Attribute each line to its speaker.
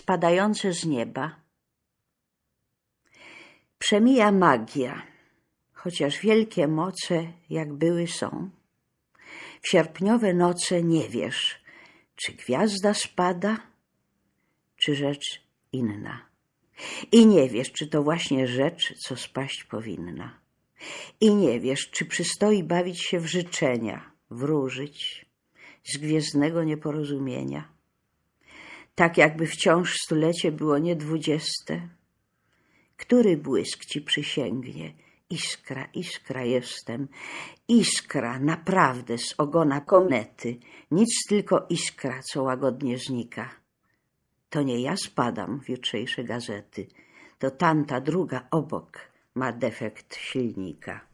Speaker 1: spadające z nieba. Przemija magia, chociaż wielkie moce jak były są. W sierpniowe noce nie wiesz, czy gwiazda spada, czy rzecz inna. I nie wiesz, czy to właśnie rzecz, co spaść powinna. I nie wiesz, czy przystoi bawić się w życzenia, wróżyć z gwiezdnego nieporozumienia. Tak jakby wciąż stulecie było nie dwudzieste. Który błysk ci przysięgnie? Iskra, iskra jestem. Iskra, naprawdę, z ogona komety. Nic tylko iskra, co łagodnie znika. To nie ja spadam w jutrzejsze gazety. To tamta druga obok ma defekt silnika.